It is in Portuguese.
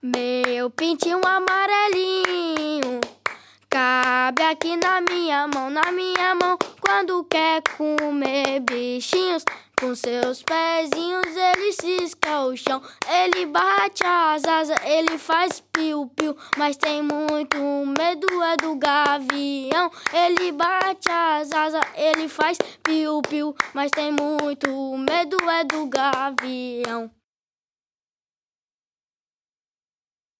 Meu pintinho amarelinho cabe aqui na minha mão, na minha mão. Quando quer comer bichinhos, com seus pezinhos ele cisca o chão. Ele bate as asas, ele faz piu-piu, mas tem muito medo é do gavião. Ele bate as asas, ele faz piu-piu, mas tem muito medo é do gavião.